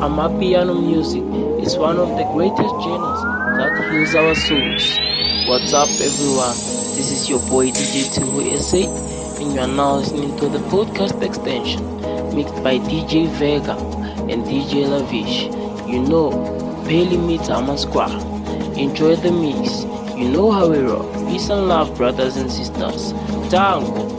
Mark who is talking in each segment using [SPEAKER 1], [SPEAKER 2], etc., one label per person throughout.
[SPEAKER 1] Amapiano music is one of the greatest genres that heals our souls. What's up, everyone? This is your boy DJ Tihu SA, and you are now listening to the podcast extension mixed by DJ Vega and DJ Lavish. You know, Bailey meets Amasqua. Enjoy the mix. You know how we rock. Peace and love, brothers and sisters. Tango.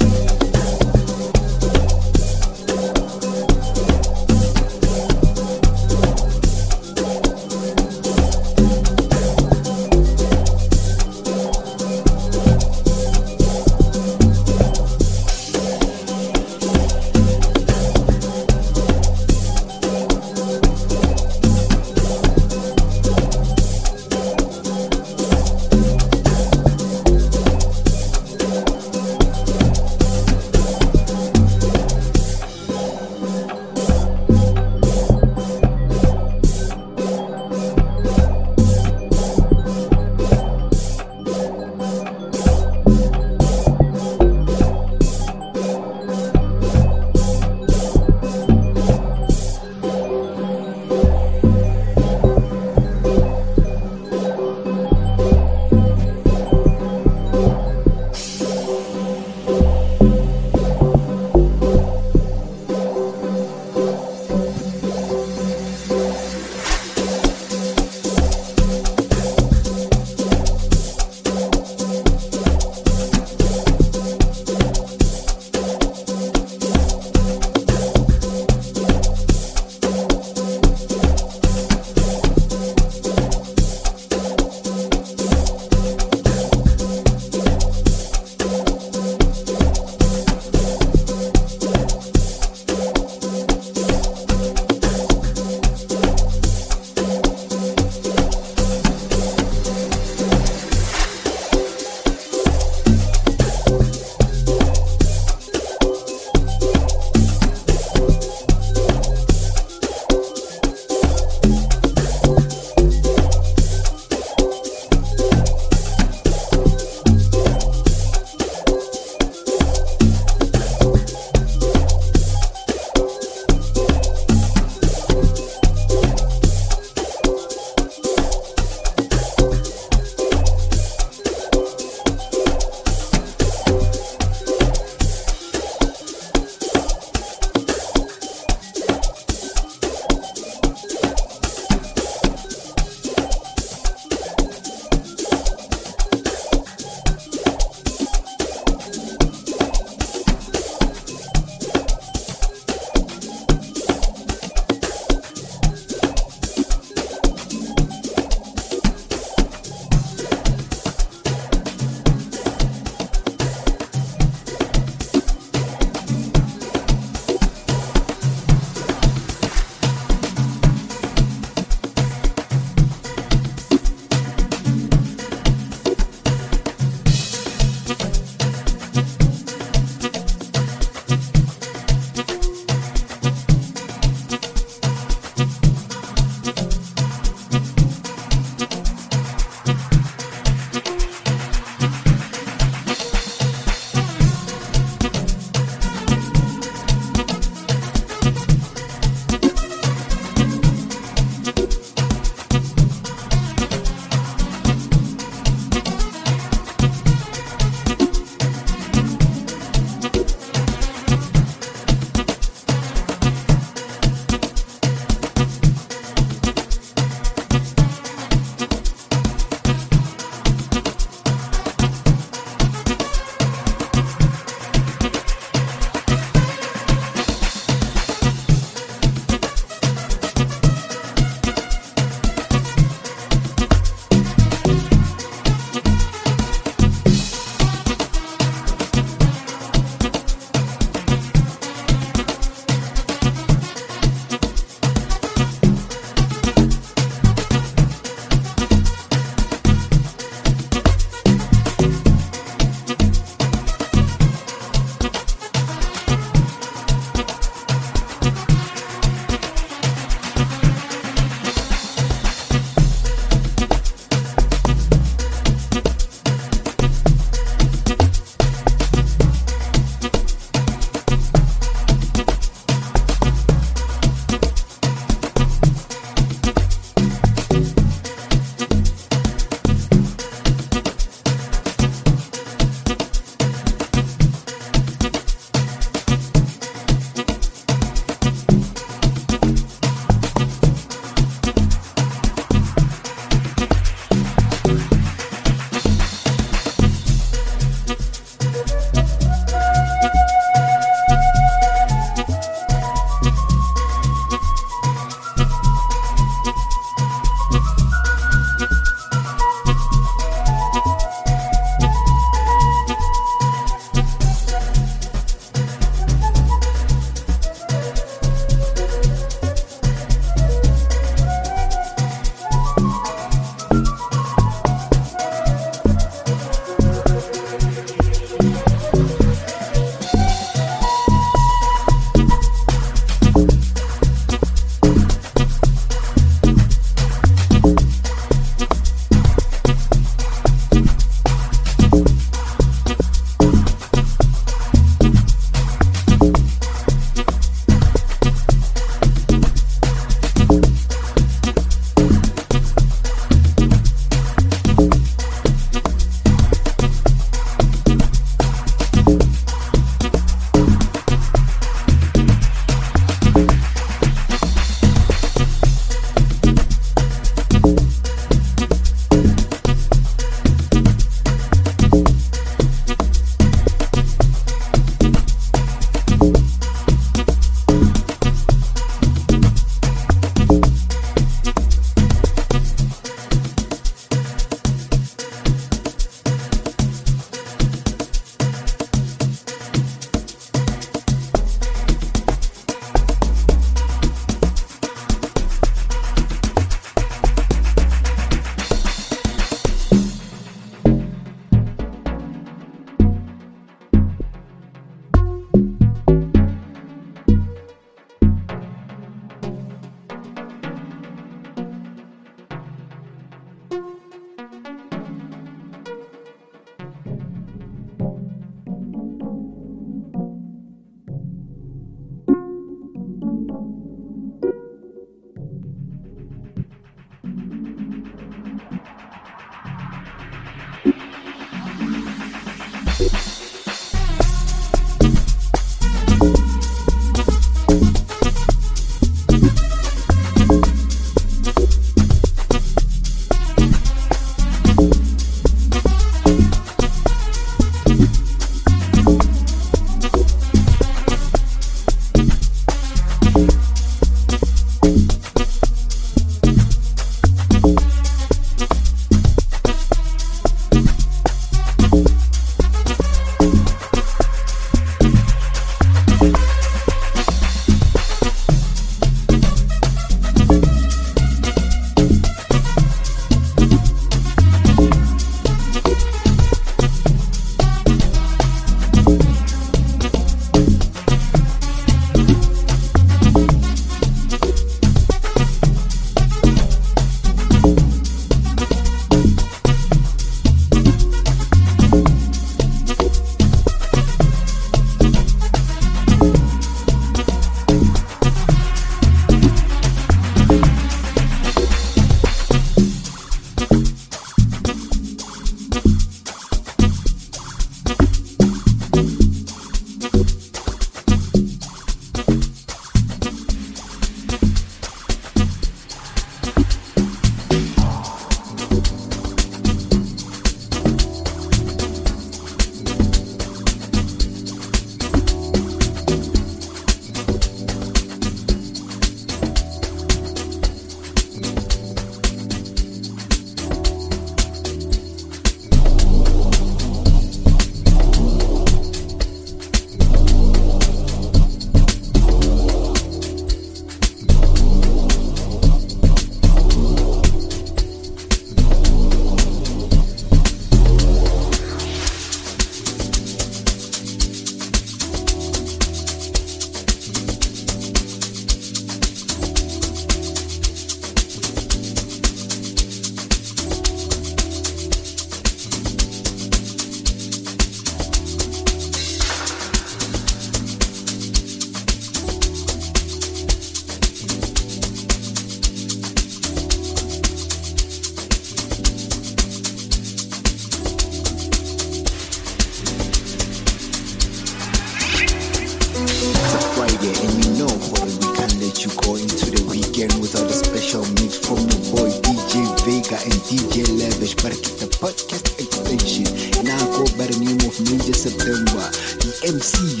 [SPEAKER 2] Yeah, and you know, boy, we can't let you go into the weekend without a special mix from your boy DJ Vega and DJ Lavish. But get the podcast extension. Now go by the name of Ninja September, the MC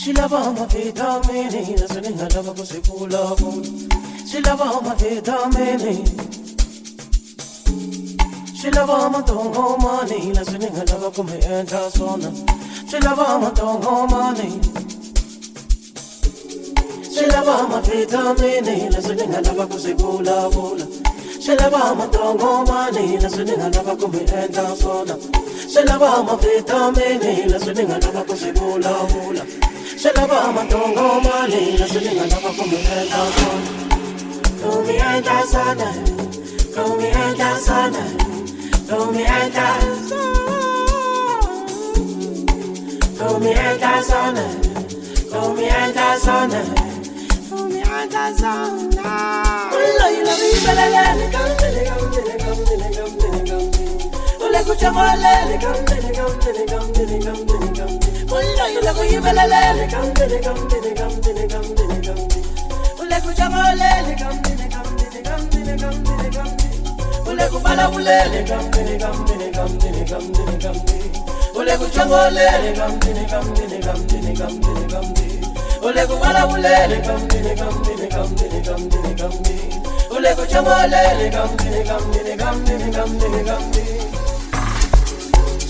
[SPEAKER 3] Xilava amavitamini, naseningalava ku swi pfula vona. Xilava amavitamini. Xilava matongomani, naseningalava ku mi endla swona. Xilava matongomani. Xilava amavitamini, naseningalava ku swi pfula vona. Xilava matongomani, naseningalava ku mi endla swona. Xilava amavitamini, naseningalava ku swi pfula vona. Nasaninga lava kusikula kula. Shalaba matongo mali na silinga na makumenda sana Kumi enda sana Kumi enda sana Kumi enda Kumi enda sana Kumi enda sana Kumi enda sana Ula ila bibelele Kamtele kamtele kamtele kamtele kamtele Ule kuchamale Kamtele kamtele kamtele kamtele kamtele Ula ila bibelele Kamtele kamtele kamtele kamtele kamtele Ule kuchamale Kamtele kamtele kamtele kamtele kamtele Ule kubala ulele Kamtele kamtele kamtele kamtele kamtele Ule kuchamale Kamtele kamtele kamtele kamtele kamtele Ule kubala ulele Kamtele kamtele kamtele kamtele kamtele Ule kamtele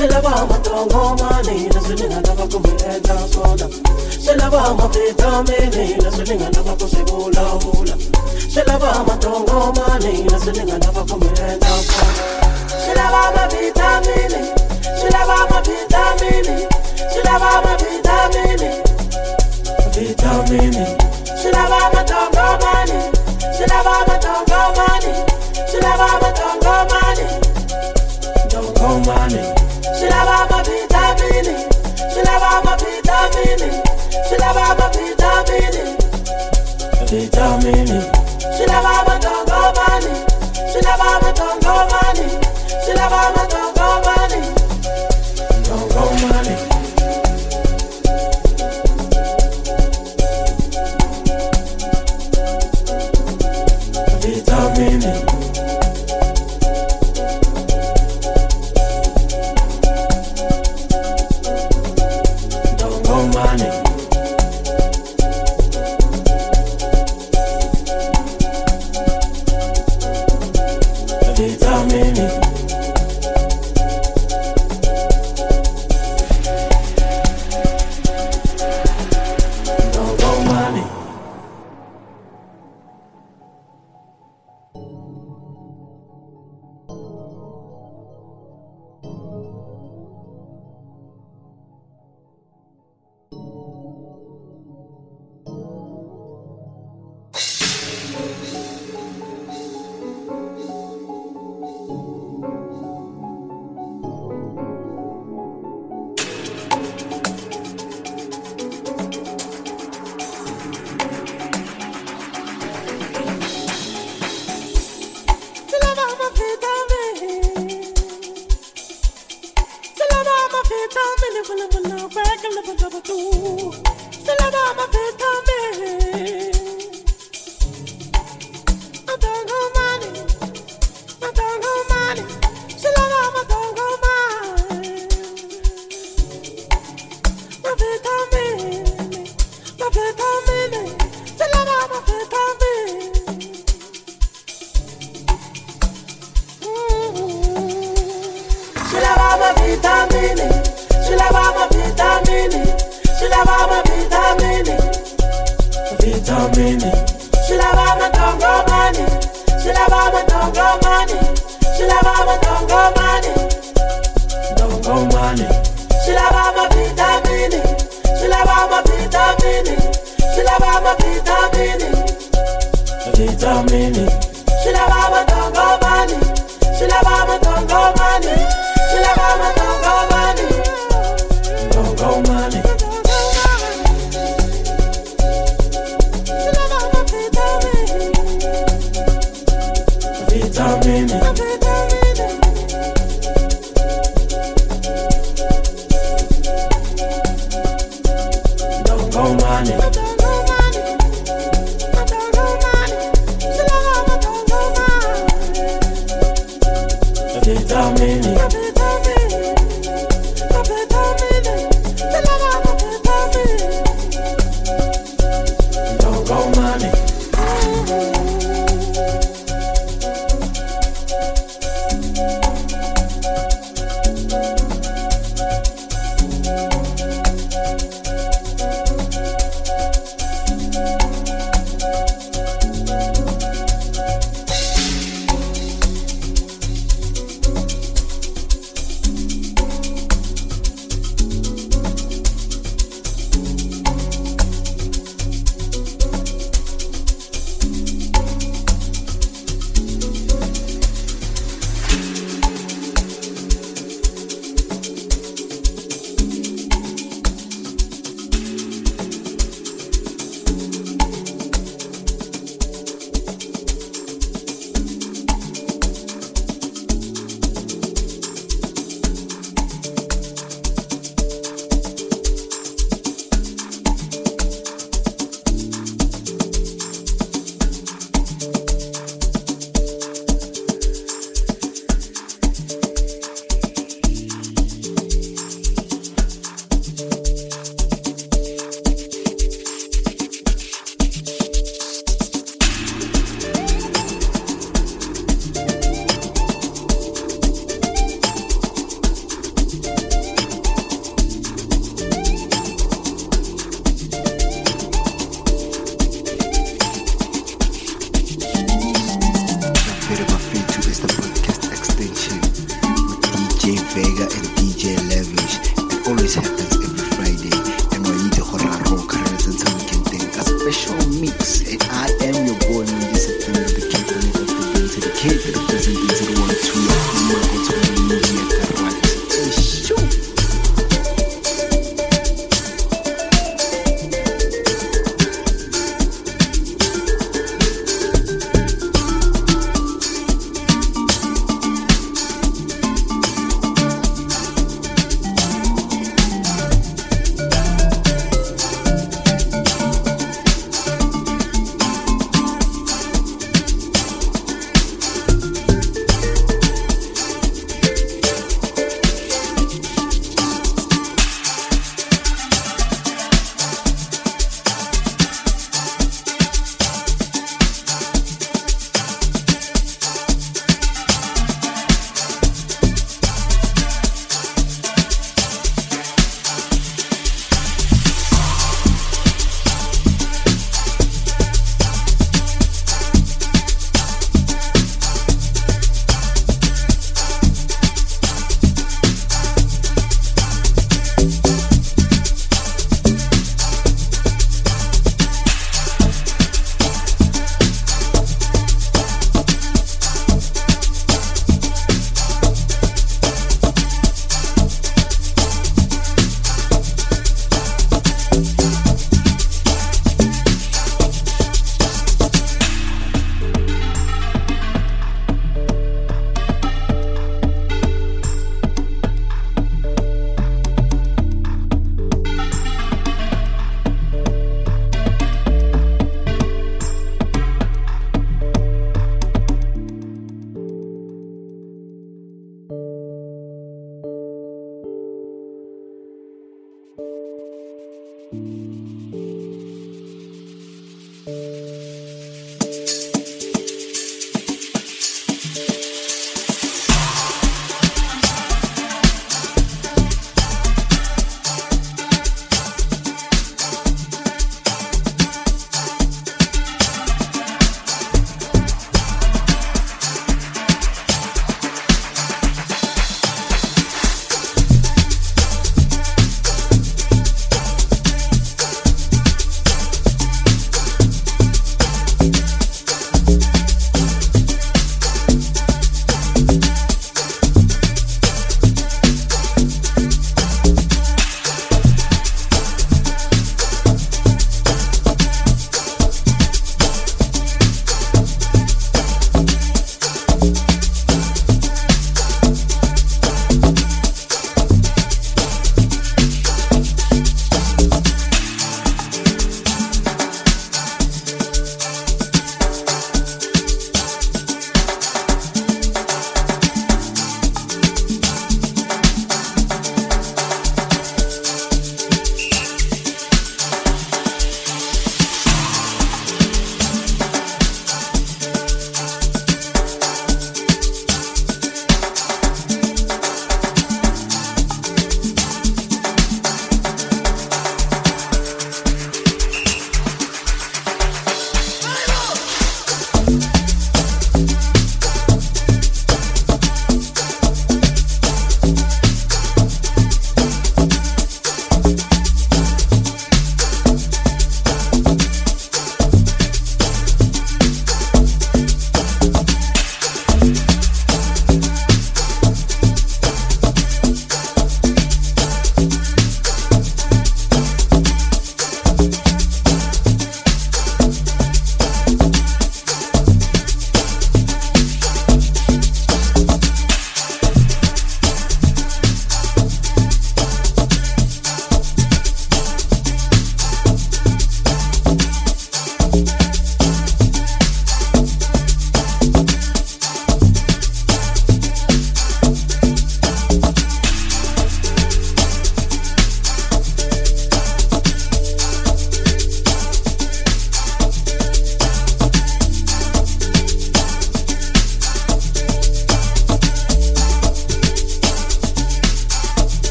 [SPEAKER 3] Shilava ma vitamini. Shilava ma tongo mani, nasalinga lava kumeenda sona. Shilava ma tongo mani. Shilava ma vitamini, nasalinga lava kusikula kula. Shilava ma tongo mani, nasalinga lava kumeenda sona. Shilava ma vitamini, nasalinga lava kusikula kula. Shilava ma tongo mani, nasalinga lava kumeenda sona. Shilava ma vitamini, shilava ma vitamini, shilava ma vitamini, Shilava ma tongo mani, shilava ma tongo mani, shilava ma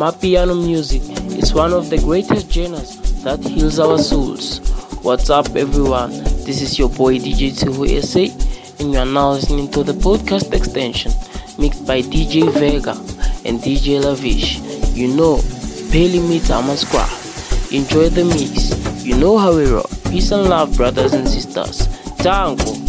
[SPEAKER 1] Amapiano music is one of the greatest genres that heals our souls. What's up, everyone? This is your boy DJ Tihu SA, and you are now listening to the podcast extension mixed by DJ Vega and DJ Lavish. You know, Peli meets Amascraft. Enjoy the mix. You know how we rock. Peace and love, brothers and sisters. Tango.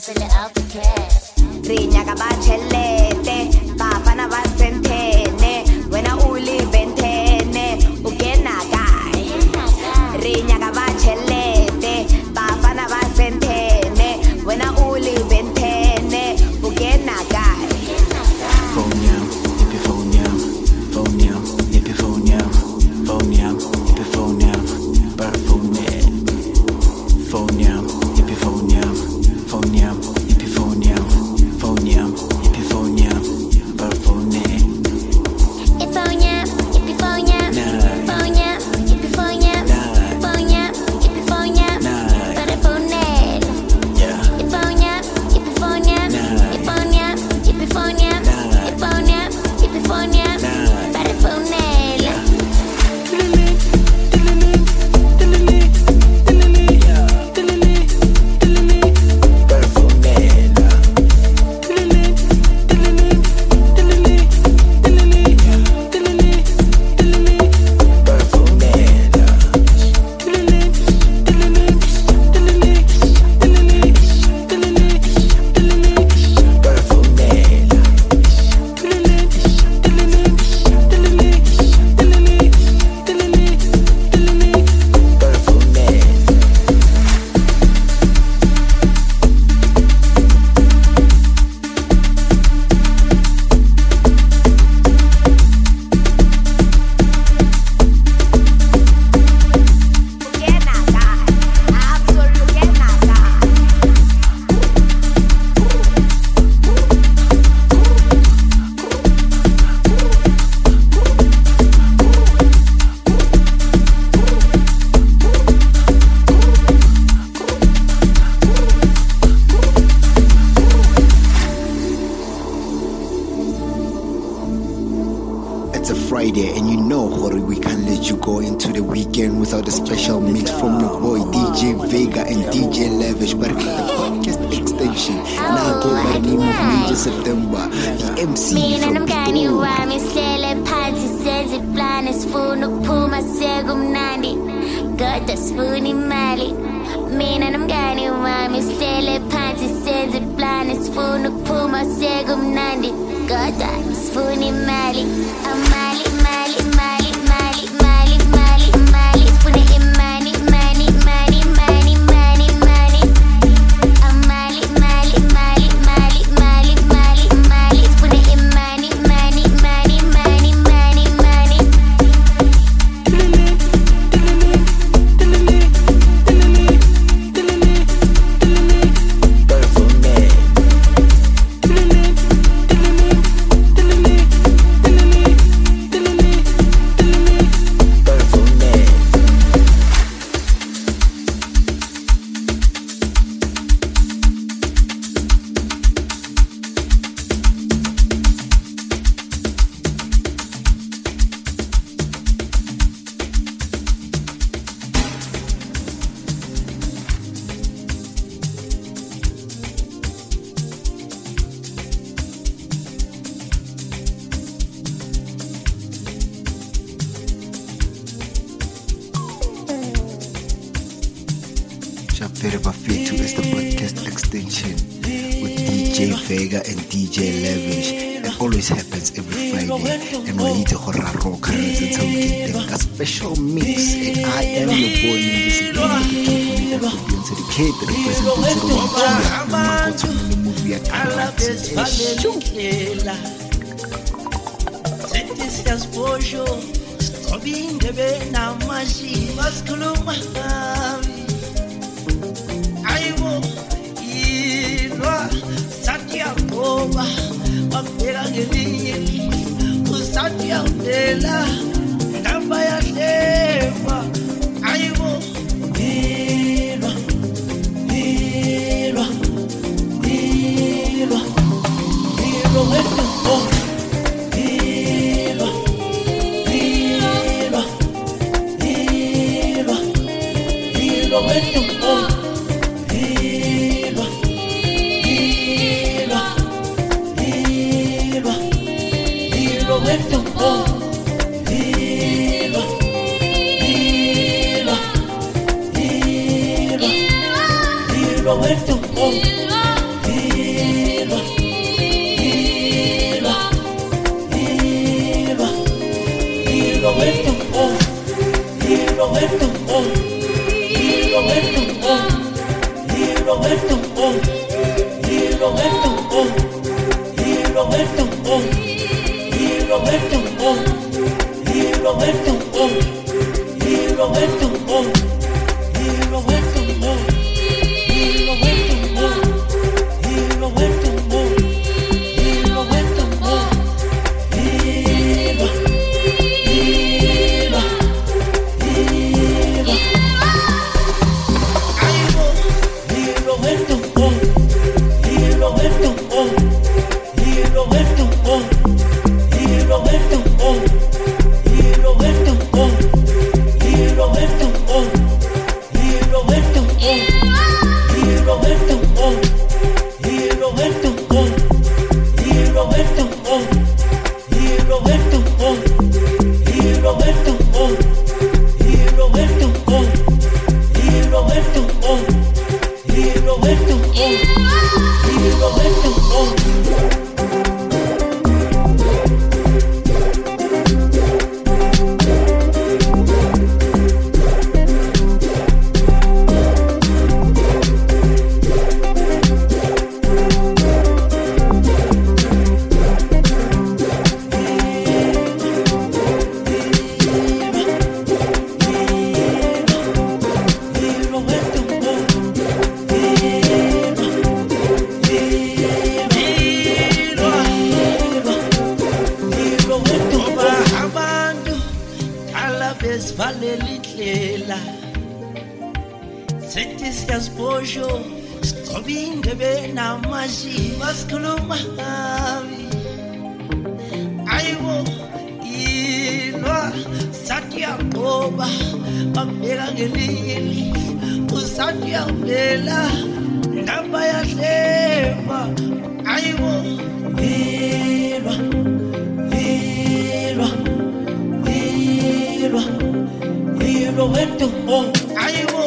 [SPEAKER 4] solo alcatraz. Riñaga bachelé. nandi, goda, sfuni mali, Mali, mali, mali.
[SPEAKER 3] tu voz. Roberto, oh, y Roberto, oh, dùn. Ayé wo.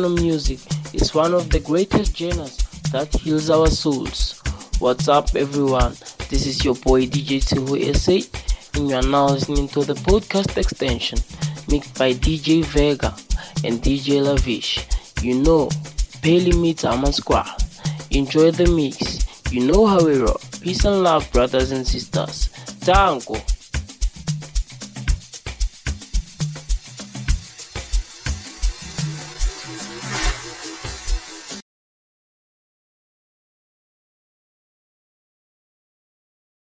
[SPEAKER 1] Amapiano music is one of the greatest genres that heals our souls. What's up, everyone? This is your boy DJ Tihu SA, and you are now listening to the podcast extension mixed by DJ Vega and DJ Lavish. You know, Bailey meets Aman Squad. Enjoy the mix. You know how we roll. Peace and love, brothers and sisters. Tango.